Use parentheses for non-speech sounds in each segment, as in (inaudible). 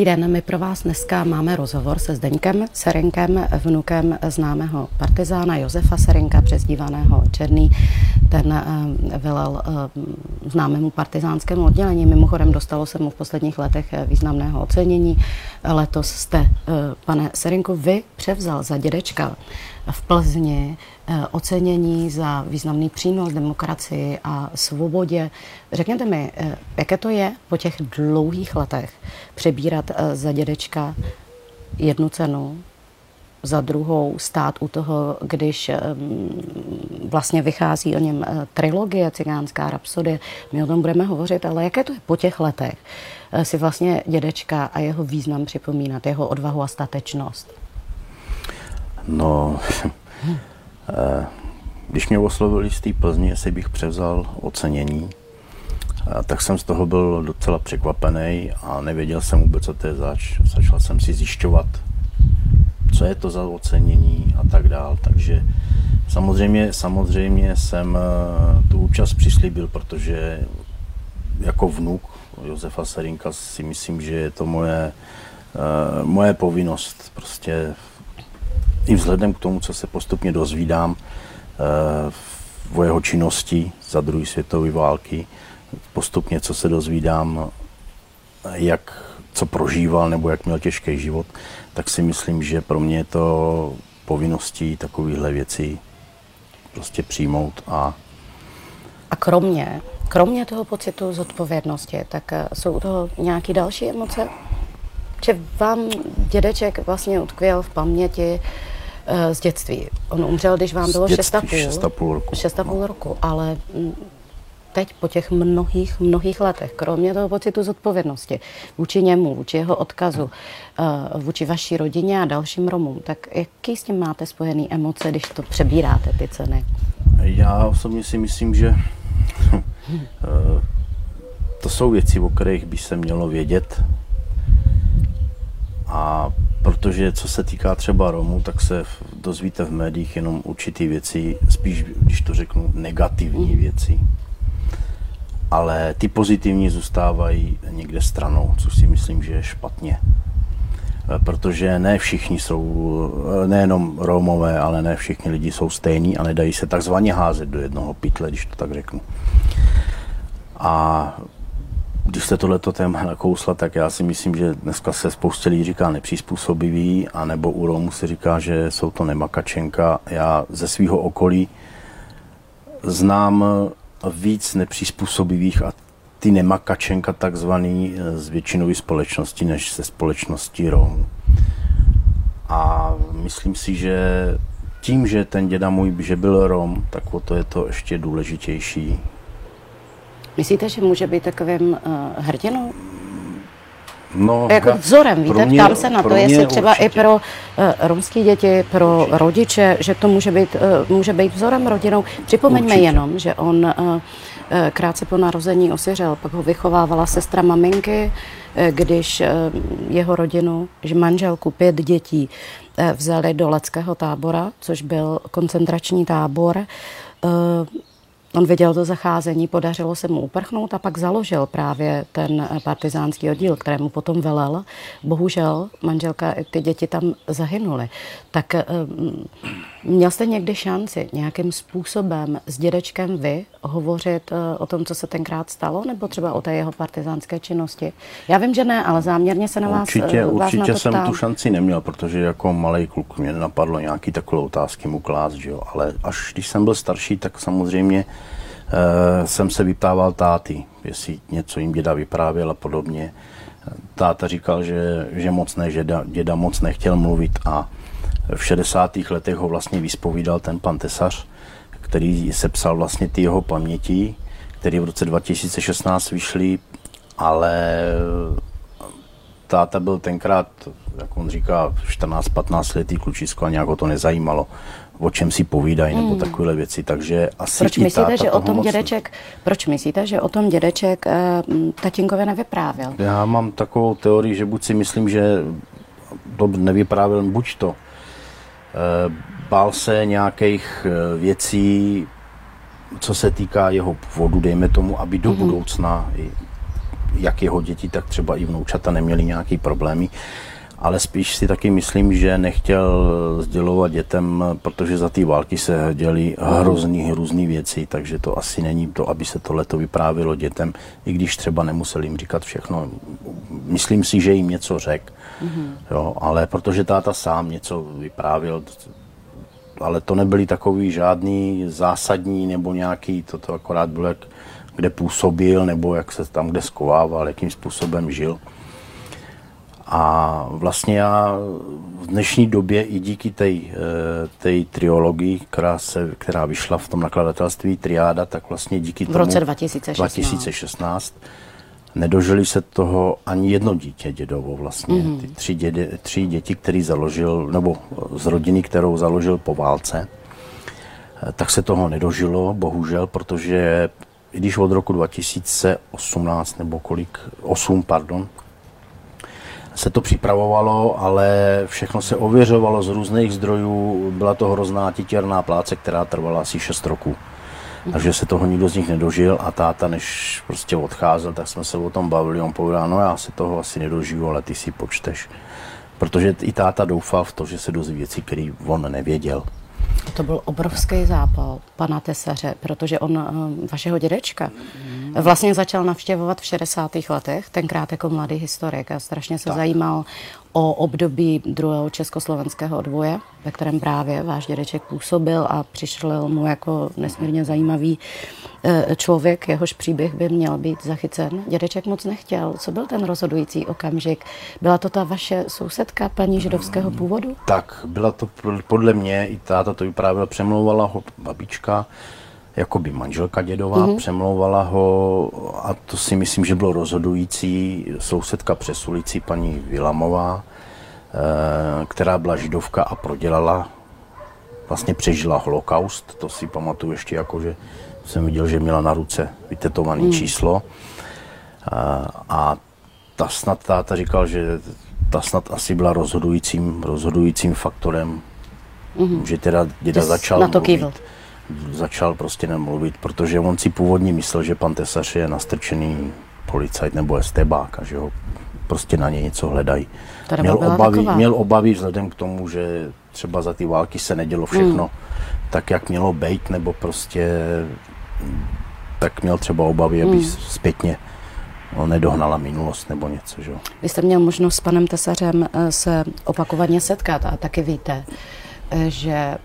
Dobrý den, my pro vás dneska máme rozhovor se Zdeňkem Serinkem, vnukem známého partizána Josefa Serinka, přezdívaného Černý. Ten eh, velel eh, známému partizánskému oddělení. Mimochodem dostalo se mu v posledních letech eh, významného ocenění. Letos jste, pane Serinku, vy převzal za dědečka v Plzni ocenění za významný přínos demokracii a svobodě. Řekněte mi, jaké to je po těch dlouhých letech přebírat za dědečka jednu cenu za druhou stát u toho, když vlastně vychází o něm eh, trilogie Cigánská rapsodie. My o tom budeme hovořit, ale jaké to je po těch letech eh, si vlastně dědečka a jeho význam připomínat, jeho odvahu a statečnost? No, (laughs) eh, když mě oslovili z té Plzni, jestli bych převzal ocenění, tak jsem z toho byl docela překvapený a nevěděl jsem vůbec, co to je zač. Začal jsem si zjišťovat, co je to za ocenění a tak dál. Takže samozřejmě, samozřejmě jsem eh, tu účast přislíbil, protože jako vnuk Josefa Serinka si myslím, že je to moje, uh, moje povinnost. Prostě i vzhledem k tomu, co se postupně dozvídám uh, v jeho činnosti za druhé světové války, postupně, co se dozvídám, jak co prožíval nebo jak měl těžký život, tak si myslím, že pro mě je to povinností takovýchhle věcí prostě přijmout a... A kromě, kromě toho pocitu zodpovědnosti, tak eh, jsou to nějaké další emoce? Že vám dědeček vlastně utkvěl v paměti uh, z dětství. On umřel, když vám bylo 6,5 roku. 6,5 roku, ale mm, teď po těch mnohých, mnohých letech, kromě toho pocitu zodpovědnosti vůči němu, vůči jeho odkazu, eh, vůči vaší rodině a dalším Romům, tak jaký s tím máte spojený emoce, když to přebíráte, ty ceny? Já osobně si myslím, že (laughs) eh, to jsou věci, o kterých by se mělo vědět. A protože co se týká třeba Romů, tak se dozvíte v médiích jenom určitý věci, spíš, když to řeknu, negativní věci ale ty pozitivní zůstávají někde stranou, což si myslím, že je špatně. E, protože ne všichni jsou, e, nejenom Romové, ale ne všichni lidi jsou stejní a nedají se takzvaně házet do jednoho pytle, když to tak řeknu. A když se tohleto téma nakousla, tak já si myslím, že dneska se spoustě lidí říká nepřizpůsobivý, anebo u Romů se říká, že jsou to nemakačenka. Já ze svého okolí znám víc nepřizpůsobivých a ty nemakačenka takzvaný eh, z většinové společnosti než se společností Romů. A myslím si, že tím, že ten děda můj, že byl Rom, tak o to je to ještě důležitější. Myslíte, že může být takovým uh, hrdinou? No, jako vzorem, víte, mě, ptám se na to, jestli třeba určitě. i pro uh, romské děti, pro určitě. rodiče, že to může být, uh, může být vzorem rodinou. Připomeňme určitě. jenom, že on uh, krátce po narození osiřel, pak ho vychovávala sestra maminky, když jeho rodinu, že manželku, pět dětí vzali do leckého tábora, což byl koncentrační tábor. On viděl to zacházení, podařilo se mu uprchnout a pak založil právě ten partizánský oddíl, kterému potom velel. Bohužel manželka i ty děti tam zahynuly. Tak eh, měl jste někdy šanci nějakým způsobem s dědečkem vy hovořit eh, o tom, co se tenkrát stalo, nebo třeba o té jeho partizánské činnosti? Já vím, že ne, ale záměrně se na vás Určitě, vás určitě na to jsem ptám. tu šanci neměl, protože jako malý kluk mě napadlo nějaký takové otázky mu klást, že jo? ale až když jsem byl starší, tak samozřejmě jsem se vyptával táty, jestli něco jim děda vyprávěl a podobně. Táta říkal, že, že moc ne, že děda, děda moc nechtěl mluvit a v 60. letech ho vlastně vyspovídal ten pan Tesař, který sepsal vlastně ty jeho paměti, které v roce 2016 vyšly, ale táta byl tenkrát, jak on říká, 14-15 letý klučisko a nějak ho to nezajímalo o čem si povídají, nebo hmm. takové věci, takže asi Proč myslíte, že o tom moc... dědeček, proč myslíte, že o tom dědeček e, tatínkovi nevyprávěl? Já mám takovou teorii, že buď si myslím, že to nevyprávěl buď to, e, bál se nějakých e, věcí, co se týká jeho původu, dejme tomu, aby do hmm. budoucna jak jeho děti, tak třeba i vnoučata neměli nějaký problémy ale spíš si taky myslím, že nechtěl sdělovat dětem, protože za ty války se děli hrozný, hrozný věci, takže to asi není to, aby se tohleto vyprávělo dětem, i když třeba nemusel jim říkat všechno. Myslím si, že jim něco řekl, mm-hmm. jo, ale protože táta sám něco vyprávěl, ale to nebyly takový žádný zásadní nebo nějaký, toto akorát bylo, jak, kde působil, nebo jak se tam kde skovával, jakým způsobem žil. A vlastně já v dnešní době i díky té eh, triologii, která, se, která vyšla v tom nakladatelství Triáda, tak vlastně díky tomu... V roce 2016. 2016 nedožili se toho ani jedno dítě dědovo vlastně. Mm-hmm. Ty tři, děde, tři děti, který založil, nebo z rodiny, kterou založil po válce, eh, tak se toho nedožilo, bohužel, protože i když od roku 2018 nebo kolik, 8, pardon, se to připravovalo, ale všechno se ověřovalo z různých zdrojů. Byla to hrozná titěrná pláce, která trvala asi 6 roků. Takže se toho nikdo z nich nedožil a táta, než prostě odcházel, tak jsme se o tom bavili. On povedal, no já se toho asi nedožiju, ale ty si počteš. Protože i táta doufal v to, že se dozví věci, které on nevěděl. To byl obrovský zápal pana Tesaře, protože on eh, vašeho dědečka vlastně začal navštěvovat v 60. letech, tenkrát jako mladý historik a strašně se tak. zajímal o období druhého československého odvoje, ve kterém právě váš dědeček působil a přišel mu jako nesmírně zajímavý eh, člověk, jehož příběh by měl být zachycen. Dědeček moc nechtěl. Co byl ten rozhodující okamžik? Byla to ta vaše sousedka, paní židovského původu? Tak, byla to podle mě, i táta to vyprávěla, přemlouvala ho babička, jako by manželka dědová, mm-hmm. přemlouvala ho a to si myslím, že bylo rozhodující sousedka přes ulici paní Vilamová, eh, která byla židovka a prodělala, vlastně přežila holokaust, to si pamatuju ještě jako, že jsem viděl, že měla na ruce vytetované mm. číslo a, eh, a ta snad táta říkal, že ta snad asi byla rozhodujícím, rozhodujícím faktorem, mm-hmm. že teda děda začal na to mluvit začal prostě nemluvit, protože on si původně myslel, že pan Tesař je nastrčený policajt nebo estebák a že ho prostě na ně něco hledají. Měl obavy, měl obavy vzhledem k tomu, že třeba za ty války se nedělo všechno hmm. tak, jak mělo být, nebo prostě tak měl třeba obavy, aby hmm. zpětně on nedohnala minulost nebo něco. Že? Vy jste měl možnost s panem Tesařem eh, se opakovaně setkat a taky víte, že eh,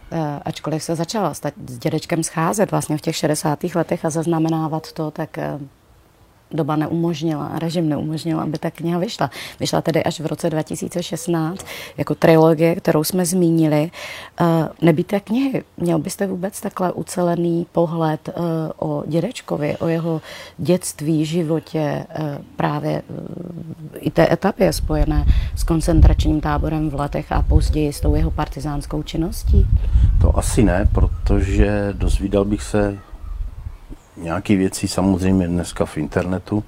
ačkoliv se začala s dědečkem scházet vlastně v těch 60. letech a zaznamenávat to, tak eh, doba neumožnila, režim neumožnil, aby ta kniha vyšla. Vyšla tedy až v roce 2016 jako trilogie, kterou jsme zmínili. Eh, Nebýté knihy, měl byste vůbec takhle ucelený pohled o dědečkovi, o jeho dětství, životě, právě i té etapě spojené s koncentračním táborem v letech a později s tou jeho partizánskou činností? To asi ne, protože dozvídal bych se nějaké věci samozřejmě dneska v internetu,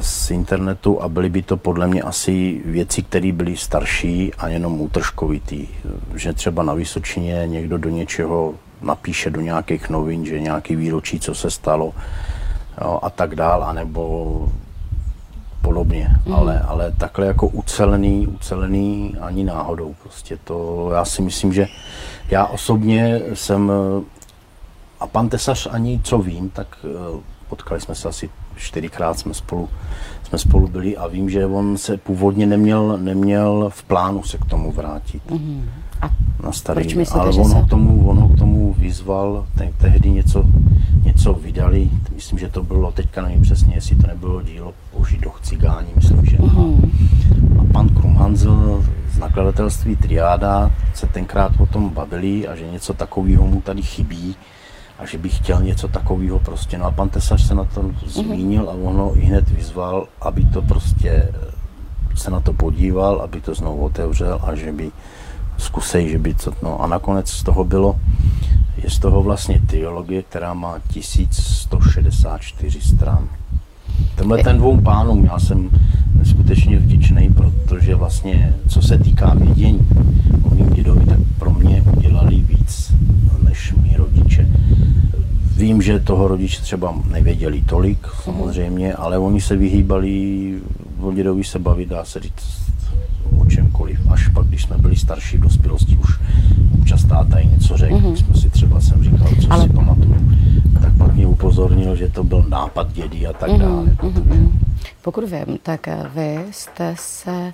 z internetu a byly by to podle mě asi věci, které byly starší a jenom útržkovitý. Že třeba na Vysočině někdo do něčeho napíše do nějakých novin, že nějaký výročí, co se stalo jo, a tak dál, anebo podobně, mm. ale, ale takhle jako ucelený, ucelený ani náhodou prostě to, já si myslím, že já osobně jsem, a pan Tesař ani co vím, tak eh, potkali jsme se asi čtyřikrát, jsme spolu, jsme spolu byli a vím, že on se původně neměl, neměl v plánu se k tomu vrátit. Mm. A na starý, proč myslíte, ale on ho, k tomu, on ho k tomu vyzval, te, tehdy něco, něco vydali, myslím, že to bylo, teďka nevím přesně, jestli to nebylo dílo o židoch cigání, myslím, že mm. A pan Krumhanzel z nakladatelství Triáda se tenkrát o tom bavili a že něco takového mu tady chybí a že by chtěl něco takového prostě. No a pan Tesař se na to zmínil a ono i hned vyzval, aby to prostě se na to podíval, aby to znovu otevřel a že by zkusej, že by to, no a nakonec z toho bylo, je z toho vlastně teologie, která má 1164 stran. Tenhle ten dvou pánům já jsem skutečně vděčný, protože vlastně, co se týká vědění o mým dědovi, tak pro mě udělali víc než mý rodiče. Vím, že toho rodiče třeba nevěděli tolik samozřejmě, ale oni se vyhýbali dědovi se bavit, dá se říct o čemkoliv. Až pak, když jsme byli starší v dospělosti, už občas táta i něco řekl, mm-hmm. jsme si třeba jsem říkal, co ale... si pamatuju, tak pak mě upozornil, že to byl nápad dědy a tak dále. Mm-hmm. Pokud vím, tak vy jste se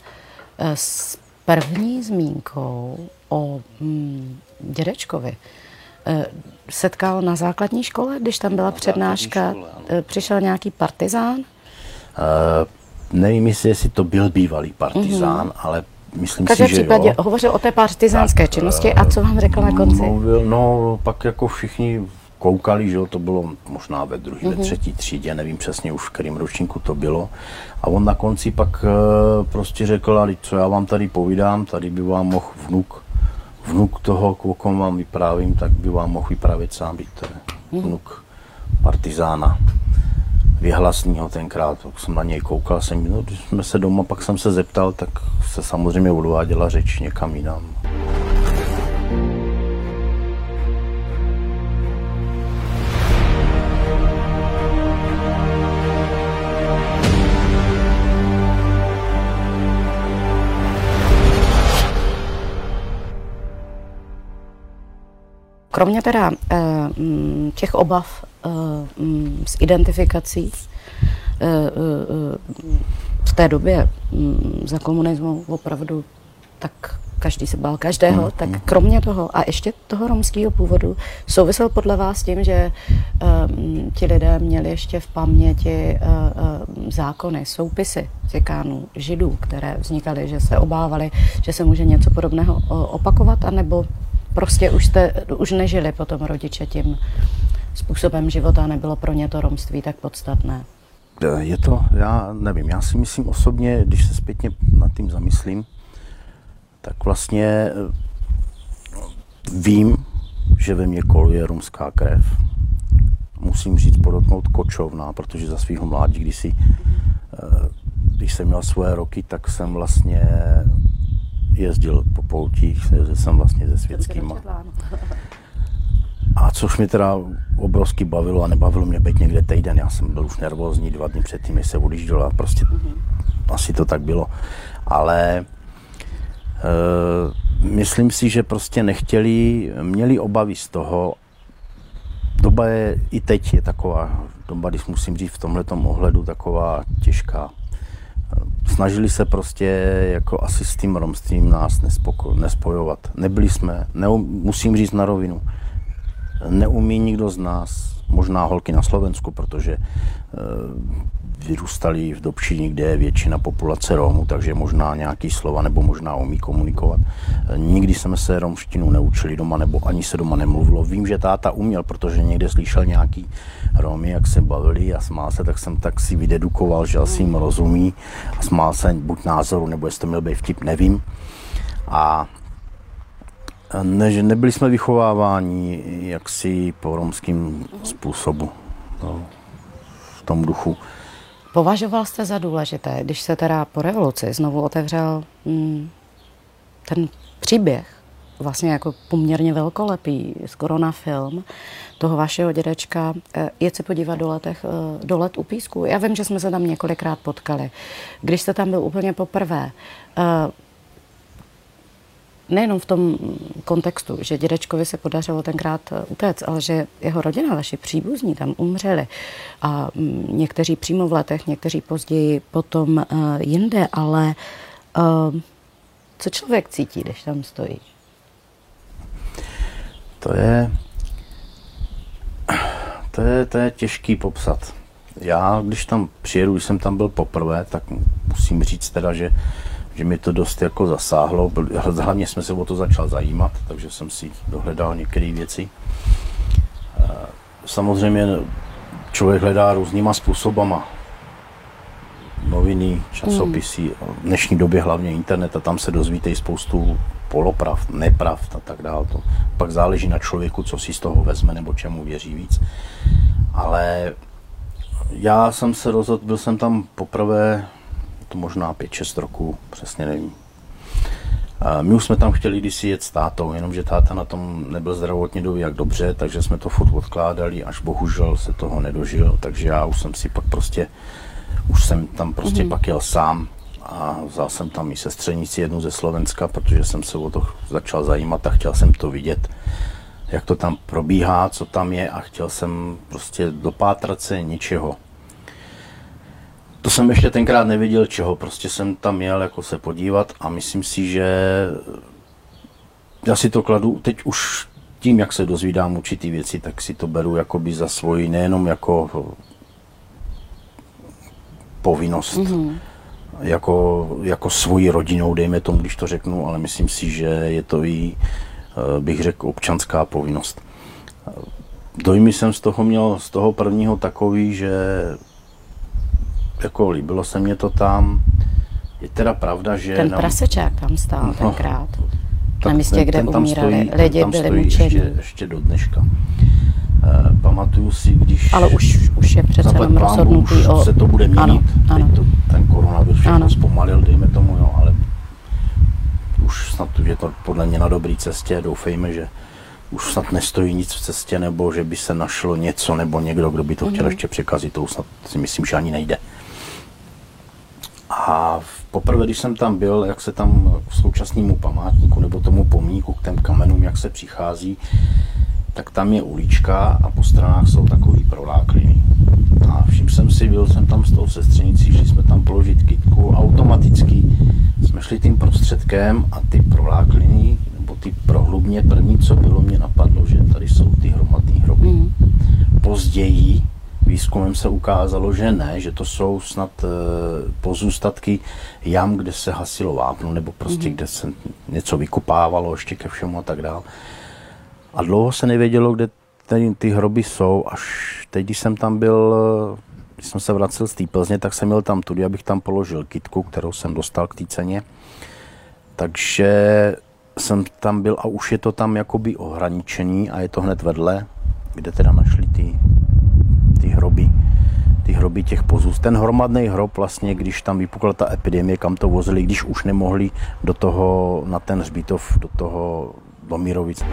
eh, s první zmínkou o mm, dědečkovi setkal na základní škole, když tam byla na přednáška, škole, eh, přišel nějaký partizán? Uh, nevím, jestli to byl bývalý partizán, mm-hmm. ale myslím si, že případě jo. hovořil o té partizánské tak, činnosti a co vám řekl na konci? Mluvil, no, pak jako všichni koukali, že jo, to bylo možná ve druhé, mm-hmm. ve mhm. třetí třídě, nevím přesně už v kterém ročníku to bylo. A on na konci pak prostě řekl, ale co já vám tady povídám, tady by vám mohl vnuk, vnuk toho, o kom vám vyprávím, tak by vám mohl vyprávět sám, být mm-hmm. vnuk partizána vyhlasního tenkrát, tak jsem na něj koukal, jsem, no, když jsme se doma, pak jsem se zeptal, tak se samozřejmě odváděla řeč někam jinam. Kromě teda eh, mm, těch obav eh, mm, s identifikací eh, v té době mm, za komunismu opravdu tak každý se bál každého, mm, tak kromě toho a ještě toho romského původu souvisel podle vás tím, že um, ti lidé měli ještě v paměti uh, uh, zákony, soupisy cikánů, židů, které vznikaly, že se obávali, že se může něco podobného opakovat, anebo prostě už, jste, už nežili potom rodiče tím způsobem života, nebylo pro ně to romství tak podstatné. Je to, já nevím, já si myslím osobně, když se zpětně nad tím zamyslím, tak vlastně eh, vím, že ve mně koluje romská krev. Musím říct, podotknout kočovná, protože za svého mládí, když, si, eh, když jsem měl svoje roky, tak jsem vlastně jezdil po poutích, jezdil jsem vlastně se světskýma. A což mě teda obrovsky bavilo a nebavilo mě být někde týden. Já jsem byl už nervózní dva dny předtím, než se odjížděl a prostě mm-hmm. asi to tak bylo. Ale e, myslím si, že prostě nechtěli, měli obavy z toho, doba je, i teď je taková, doba, když musím říct v tomhle ohledu, taková těžká snažili se prostě jako asi s tím romstvím nás nespoko, nespojovat. Nebyli jsme, neum, musím říct na rovinu, neumí nikdo z nás, možná holky na Slovensku, protože e, vyrůstali v Dobšiní, kde je většina populace Romů, takže možná nějaký slova nebo možná umí komunikovat. E, nikdy jsme se romštinu neučili doma, nebo ani se doma nemluvilo. Vím, že táta uměl, protože někde slyšel nějaký Romy, jak se bavili a smál se, tak jsem tak si vydedukoval, že asi jim rozumí a smál se buď názoru, nebo jestli to měl být vtip, nevím. A ne, nebyli jsme vychováváni jaksi po romským způsobu. No, v tom duchu. Považoval jste za důležité, když se teda po revoluci znovu otevřel hmm, ten příběh, vlastně jako poměrně velkolepý, skoro na film, toho vašeho dědečka, eh, je se podívat do, letech, eh, do let u písku. Já vím, že jsme se tam několikrát potkali. Když jste tam byl úplně poprvé, eh, nejenom v tom kontextu, že dědečkovi se podařilo tenkrát utéct, ale že jeho rodina, vaši příbuzní tam umřeli a mm, někteří přímo v letech, někteří později potom jinde, ale co člověk cítí, když tam stojí? To je, to je, to je těžký popsat. Já, když tam přijedu, když jsem tam byl poprvé, tak musím říct teda, že, že mi to dost jako zasáhlo. Hlavně jsme se o to začal zajímat, takže jsem si dohledal některé věci. Samozřejmě člověk hledá různýma způsobama. Noviny, časopisy, v dnešní době hlavně internet a tam se dozvíte spoustu polopravd, nepravd a tak dále. To pak záleží na člověku, co si z toho vezme nebo čemu věří víc. Ale já jsem se rozhodl, byl jsem tam poprvé, to možná 5-6 roků, přesně nevím. My už jsme tam chtěli kdysi jet s tátou, jenomže táta na tom nebyl zdravotně doby jak dobře, takže jsme to furt odkládali, až bohužel se toho nedožil, takže já už jsem si pak prostě, už jsem tam prostě mm-hmm. pak jel sám a vzal jsem tam i sestřenici jednu ze Slovenska, protože jsem se o to začal zajímat a chtěl jsem to vidět, jak to tam probíhá, co tam je a chtěl jsem prostě dopátrat se něčeho. To jsem ještě tenkrát nevěděl čeho, prostě jsem tam jel jako se podívat a myslím si, že já si to kladu teď už tím, jak se dozvídám určitý věci, tak si to beru jakoby za svoji, nejenom jako povinnost, mm-hmm. jako, jako svoji rodinou, dejme tomu, když to řeknu, ale myslím si, že je to i, eh, bych řekl, občanská povinnost. Dojmy jsem z toho měl z toho prvního takový, že jako líbilo se mě to tam. Je teda pravda, že... Ten nám... prasečák tam stál no, tenkrát. Na místě, ten, kde ten umírali stojí, lidi, tam byli mučeni. Ještě, ještě do dneška. Uh, pamatuju si, když... Ale už, už je přece jenom rozhodnutý už o... se to bude měnit. Ano, ano. to, ten koronavirus všechno zpomalil, dejme tomu, jo, ale už snad je to podle mě na dobré cestě. Doufejme, že už snad nestojí nic v cestě, nebo že by se našlo něco, nebo někdo, kdo by to chtěl mm-hmm. ještě překazit, to už snad si myslím, že ani nejde. A poprvé, když jsem tam byl, jak se tam k současnému památníku nebo tomu pomníku, k těm kamenům, jak se přichází, tak tam je ulička a po stranách jsou takový prolákliny. A všim jsem si, byl jsem tam s tou sestřenicí, že jsme tam položit kytku, automaticky jsme šli tím prostředkem a ty prolákliny, nebo ty prohlubně, první, co bylo, mě napadlo, že tady jsou ty hromadné hroby. Mm. Později výzkumem se ukázalo, že ne, že to jsou snad e, pozůstatky jam, kde se hasilo vápno, nebo prostě mm-hmm. kde se něco vykupávalo ještě ke všemu a tak dále. A dlouho se nevědělo, kde ty, ty hroby jsou, až teď, když jsem tam byl, když jsem se vracel z té Plzně, tak jsem měl tam tudy, abych tam položil kitku, kterou jsem dostal k té ceně. Takže jsem tam byl a už je to tam jakoby ohraničení a je to hned vedle, kde teda našli ty ty hroby, ty hroby těch pozůst. Ten hromadný hrob vlastně, když tam vypukla ta epidemie, kam to vozili, když už nemohli do toho, na ten hřbitov, do toho, do Mírovic.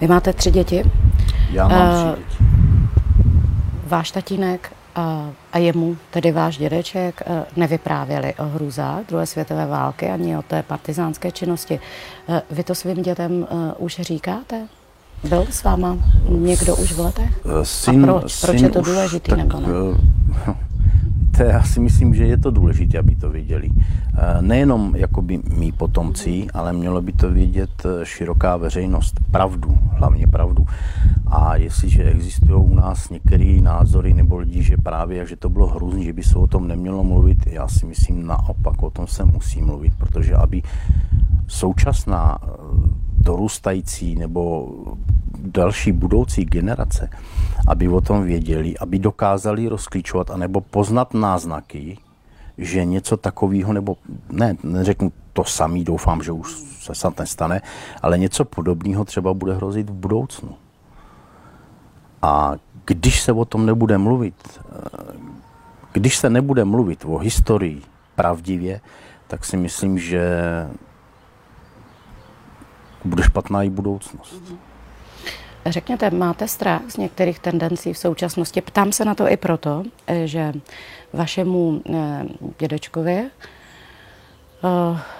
Vy máte tři děti? Já mám uh, tři děti. Váš tatínek a, a jemu, tedy váš dědeček, uh, nevyprávěli o hrůzách druhé světové války ani o té partizánské činnosti. Vy to svým dětem už říkáte? Byl s váma někdo už v letech? Syn, a proč? Proč je to důležitý tak, nebo ne? To já si myslím, že je to důležité, aby to věděli. Eh, nejenom jakoby mý potomci, ale mělo by to vědět eh, široká veřejnost. Pravdu, hlavně pravdu. A jestliže existují u nás některé názory nebo lidi, že právě, že to bylo hrůzné, že by se o tom nemělo mluvit, já si myslím naopak, o tom se musí mluvit, protože aby současná eh, dorůstající nebo další budoucí generace, aby o tom věděli, aby dokázali rozklíčovat anebo poznat náznaky, že něco takového, nebo ne, neřeknu to samý, doufám, že už se snad nestane, ale něco podobného třeba bude hrozit v budoucnu. A když se o tom nebude mluvit, eh, když se nebude mluvit o historii pravdivě, tak si myslím, že bude špatná i budoucnost. Řekněte, máte strach z některých tendencí v současnosti? Ptám se na to i proto, eh, že vašemu eh, dědečkovi eh,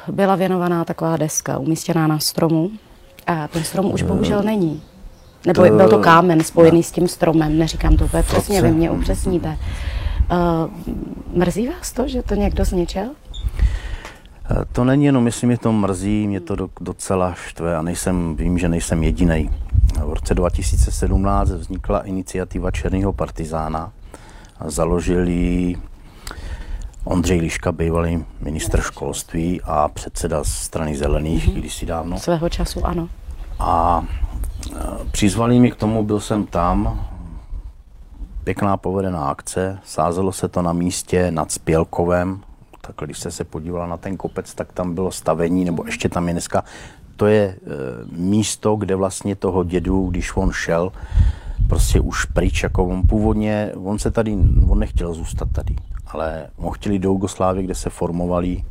byla věnovaná taková deska umístěná na stromu a ten strom už bohužel není. Nebo to, byl to kámen spojený ne. s tím stromem, neříkám to úplně přesně, vy mě upřesníte. Mrzí vás to, že to někdo zničil? To není jenom, myslím, mě to mrzí, mě to docela štve a nejsem, vím, že nejsem jediný. V roce 2017 vznikla iniciativa Černého partizána. Založili Ondřej Liška, bývalý ministr školství a předseda strany zelených, mm-hmm. kdysi dávno. Svého času, ano. A e, přizvali mě k tomu, byl jsem tam, pěkná povedená akce, sázelo se to na místě nad Spělkovem, Tak když jste se podívala na ten kopec, tak tam bylo stavení, nebo ještě tam je dneska, to je e, místo, kde vlastně toho dědu, když on šel, prostě už pryč, jako on původně, on se tady, on nechtěl zůstat tady, ale on chtěli do Jugoslávy, kde se formovali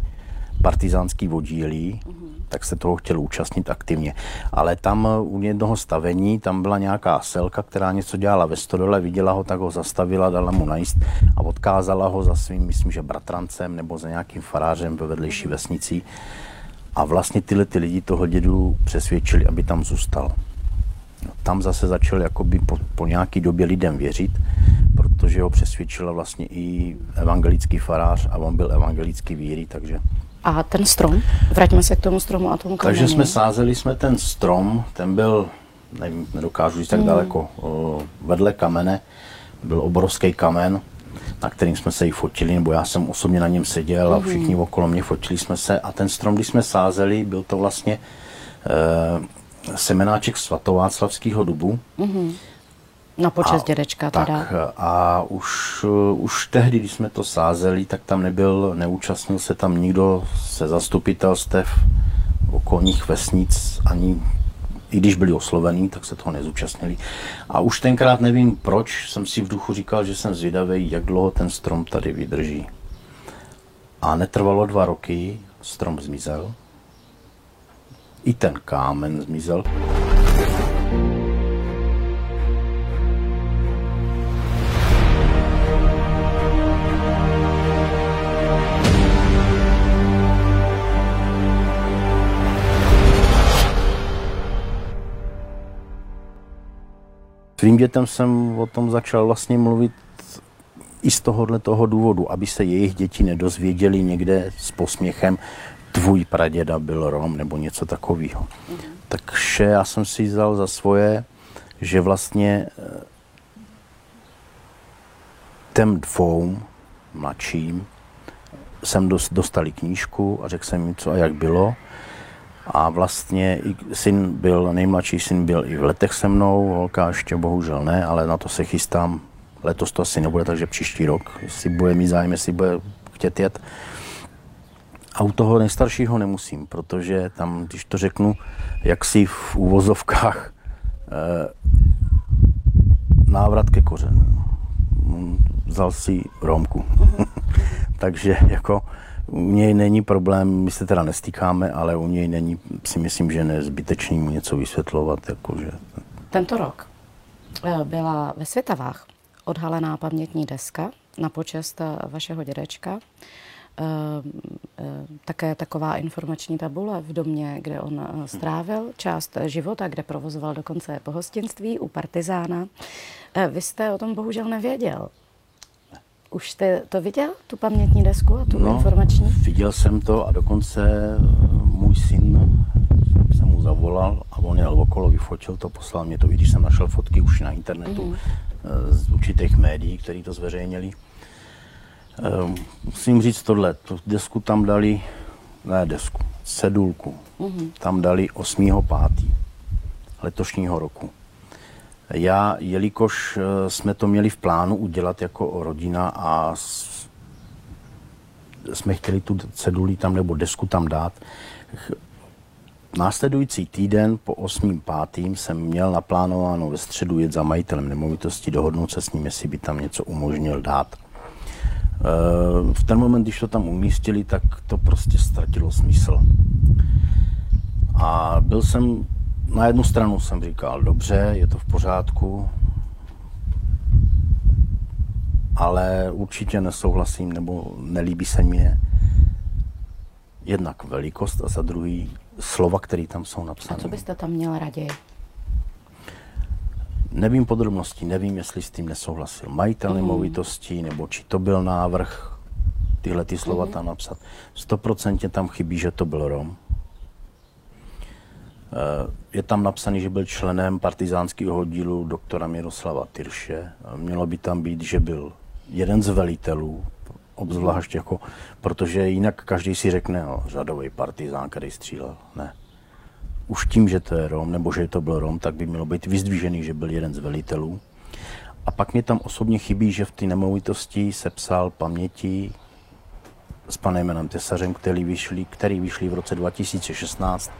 partizánský vodílí, mm-hmm. tak se toho chtěl účastnit aktivně. Ale tam u jednoho stavení, tam byla nějaká selka, která něco dělala ve stodole, viděla ho, tak ho zastavila, dala mu najíst a odkázala ho za svým, myslím, že bratrancem nebo za nějakým farářem ve vedlejší vesnici. A vlastně tyhle ty lidi toho dědu přesvědčili, aby tam zůstal. Tam zase začal jakoby po, po nějaký době lidem věřit, protože ho přesvědčila vlastně i evangelický farář a on byl evangelický víry, takže a ten strom? Vraťme se k tomu stromu a tomu kameni. Takže jsme sázeli jsme ten strom, ten byl, nevím, nedokážu říct tak hmm. daleko, vedle kamene, byl obrovský kamen, na kterým jsme se i fotili, nebo já jsem osobně na něm seděl a hmm. všichni okolo mě fotili jsme se. A ten strom, když jsme sázeli, byl to vlastně e, semenáček svatováclavského dubu. Mm-hmm. Na počest a, dědečka teda. Tak a už, už tehdy, když jsme to sázeli, tak tam nebyl, neúčastnil se tam nikdo se zastupitelstev okolních vesnic, ani i když byli oslovení, tak se toho nezúčastnili. A už tenkrát nevím proč, jsem si v duchu říkal, že jsem zvědavý, jak dlouho ten strom tady vydrží. A netrvalo dva roky, strom zmizel. I ten kámen zmizel. Svým dětem jsem o tom začal vlastně mluvit i z tohohle toho důvodu, aby se jejich děti nedozvěděli někde s posměchem, tvůj praděda byl Rom nebo něco takového. Mm-hmm. Takže já jsem si vzal za svoje, že vlastně eh, těm dvou mladším jsem dostali knížku a řekl jsem jim, co a jak bylo. A vlastně i syn byl, nejmladší syn byl i v letech se mnou, holka ještě bohužel ne, ale na to se chystám. Letos to asi nebude, takže příští rok, jestli bude mít zájem, jestli bude chtět jet. A u toho nejstaršího nemusím, protože tam, když to řeknu, jak si v úvozovkách eh, návrat ke kořenu. Vzal si Romku. (laughs) takže jako u něj není problém, my se teda nestýkáme, ale u něj není, si myslím, že nezbytečný mu něco vysvětlovat. Jakože... Tento rok eh, byla ve Světavách odhalená pamětní deska na počest eh, vašeho dědečka. Eh, také taková informační tabule v domě, kde on strávil část života, kde provozoval dokonce pohostinství u partizána. Vy jste o tom bohužel nevěděl. Už jste to viděl, tu pamětní desku a tu no, informační? viděl jsem to a dokonce eh, můj syn jsem mu zavolal a on jel okolo, vyfotil to, poslal mě to, i když jsem našel fotky už na internetu mm. z určitých médií, který to zveřejnili. Eh, musím říct tohle, tu desku tam dali, ne desku, sedulku, mm. tam dali 8.5. letošního roku. Já, jelikož eh, jsme to měli v plánu udělat jako rodina a jsme chtěli tu ceduli tam nebo desku tam dát, Následující týden po 8.5. jsem měl naplánováno ve středu jet za majitelem nemovitosti, dohodnout se s ním, jestli by tam něco umožnil dát. Eh, v ten moment, když to tam umístili, tak to prostě ztratilo smysl. A byl jsem na jednu stranu jsem říkal, dobře, je to v pořádku, ale určitě nesouhlasím nebo nelíbí se mně jednak velikost a za druhý slova, které tam jsou napsané. A co byste tam měl raději? Nevím podrobnosti, nevím, jestli s tím nesouhlasil majitel mm. nemovitosti, nebo či to byl návrh tyhle ty slova mm. tam napsat. Stoprocentně tam chybí, že to byl Rom. Eh, je tam napsaný, že byl členem partizánského oddílu doktora Miroslava Tyrše. Mělo by tam být, že byl jeden z velitelů, obzvlášť jako, protože jinak každý si řekne, no, řadový partizán, který střílel. Ne. Už tím, že to je Rom, nebo že to byl Rom, tak by mělo být vyzdvížený, že byl jeden z velitelů. A pak mě tam osobně chybí, že v té nemovitosti sepsal paměti s panem Janem Tesařem, který vyšli, který vyšli v roce 2016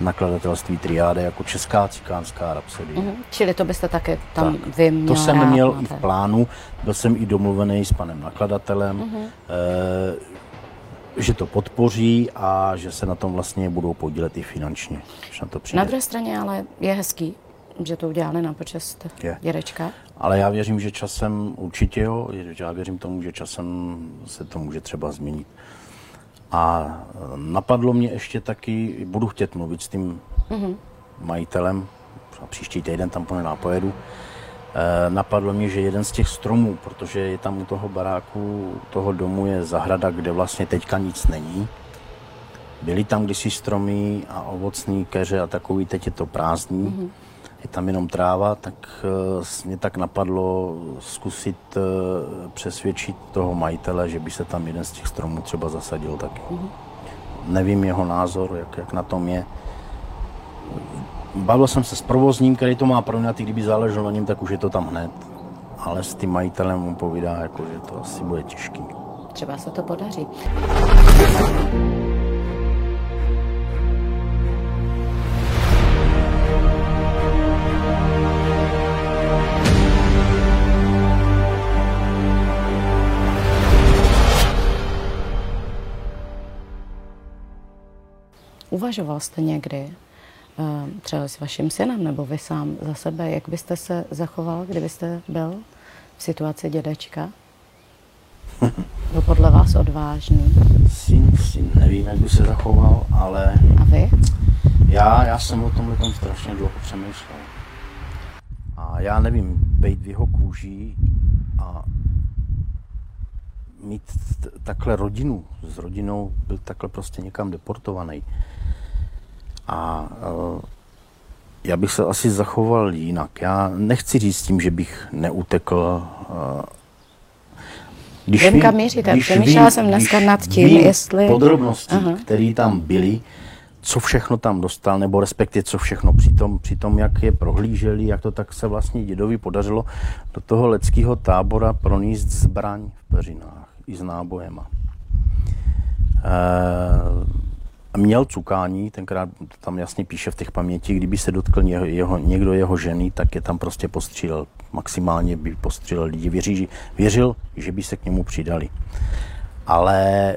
nakladatelství Triáda jako česká cikánská rapsodie. Mm-hmm. Čili to byste také tam tak, vy měl To jsem rád, měl máte. i v plánu, byl jsem i domluvený s panem nakladatelem, mm-hmm. e, že to podpoří a že se na tom vlastně budou podílet i finančně. na, to přijde. na druhé straně ale je hezký, že to udělali na počest je. dědečka. Ale já věřím, že časem určitě jo, já věřím tomu, že časem se to může třeba změnit. A napadlo mě ještě taky, budu chtět mluvit s tím mm-hmm. majitelem, a příští týden tam po pojedu, e, napadlo mě, že jeden z těch stromů, protože je tam u toho baráku, u toho domu je zahrada, kde vlastně teďka nic není. Byly tam kdysi stromy a ovocní keře a takový, teď je to prázdný. Mm-hmm je tam jenom tráva, tak uh, mě tak napadlo zkusit uh, přesvědčit toho majitele, že by se tam jeden z těch stromů třeba zasadil taky. Mm-hmm. Nevím jeho názor, jak, jak na tom je. Bavil jsem se s provozním, který to má pronatý, kdyby záleželo na něm, tak už je to tam hned. Ale s tím majitelem mu povídá, jako, že to asi bude těžký. Třeba se to podaří. Uvažoval jste někdy, eh, třeba s vaším synem nebo vy sám za sebe, jak byste se zachoval, kdybyste byl v situaci dědečka? (laughs) Byl podle vás odvážný? Syn, syn, nevím, jak by se zachoval, ale... A vy? Já, já jsem o tomhle tom strašně dlouho přemýšlel. A já nevím, být v jeho kůži a mít takhle rodinu, s rodinou byl takhle prostě někam deportovaný. A uh, já bych se asi zachoval jinak. Já nechci říct tím, že bych neutekl. Uh, když Vím, kam míříte. Přemýšlela jsem dneska nad tím, jestli... podrobnosti, které tam byly, co všechno tam dostal, nebo respektive co všechno při tom, při tom, jak je prohlíželi, jak to tak se vlastně dědovi podařilo do toho leckého tábora proníst zbraň v peřinách i s nábojema. E, měl cukání, tenkrát tam jasně píše v těch paměti, kdyby se dotkl jeho, jeho, někdo jeho ženy, tak je tam prostě postřílel. Maximálně by postřílel lidi. Věří, věřil, že by se k němu přidali. Ale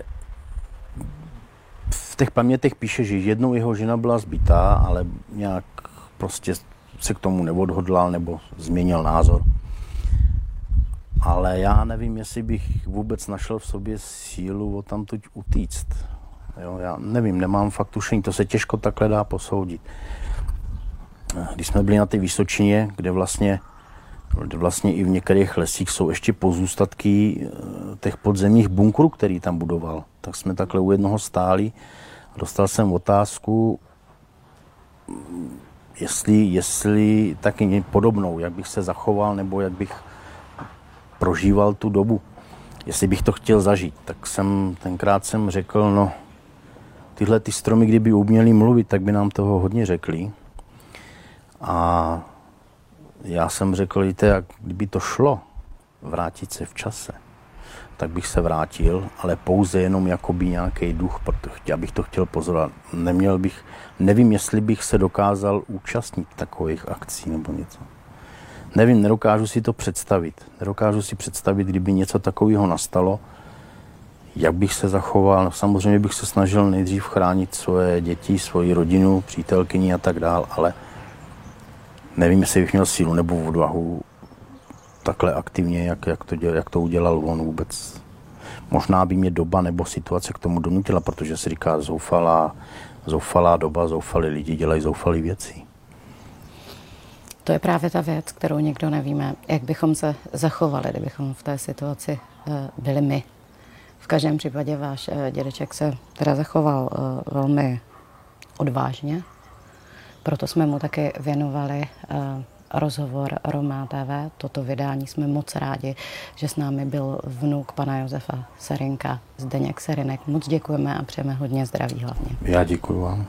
v těch pamětech píše, že jednou jeho žena byla zbytá, ale nějak prostě se k tomu neodhodlal nebo změnil názor. Ale já nevím, jestli bych vůbec našel v sobě sílu o tam tuď utíct. Jo, já nevím, nemám fakt tušení, to se těžko takhle dá posoudit. Když jsme byli na té Vysočině, kde vlastně, kde vlastně i v některých lesích jsou ještě pozůstatky eh, těch podzemních bunkrů, který tam budoval, tak jsme takhle u jednoho stáli a dostal jsem otázku, jestli, jestli taky podobnou, jak bych se zachoval, nebo jak bych prožíval tu dobu, jestli bych to chtěl zažít. Tak jsem tenkrát jsem řekl, no tyhle ty stromy, kdyby uměli mluvit, tak by nám toho hodně řekli. A já jsem řekl, víte, jak kdyby to šlo vrátit se v čase, tak bych se vrátil, ale pouze jenom jakoby nějaký duch, protože já bych to chtěl pozorovat. Neměl bych, nevím, jestli bych se dokázal účastnit takových akcí nebo něco. Nevím, nedokážu si to představit. Nedokážu si představit, kdyby něco takového nastalo, jak bych se zachoval? Samozřejmě bych se snažil nejdřív chránit svoje děti, svoji rodinu, přítelkyni a tak dál, ale nevím, jestli bych měl sílu nebo odvahu takhle aktivně, jak, jak, to, děl, jak to udělal on vůbec. Možná by mě doba nebo situace k tomu donutila, protože se říká zoufalá, zoufalá doba, zoufalí lidi dělají zoufalé věci. To je právě ta věc, kterou nikdo nevíme, jak bychom se zachovali, kdybychom v té situaci eh, byli my. V každém případě váš eh, dědeček se teda zachoval eh, velmi odvážně, proto jsme mu taky věnovali rozhovor Roma TV. Toto vydání jsme moc rádi, že s námi byl vnuk pana Josefa Serinka, Zdeněk Serinek. Moc děkujeme a přejeme hodně zdraví hlavně. Já děkuji vám.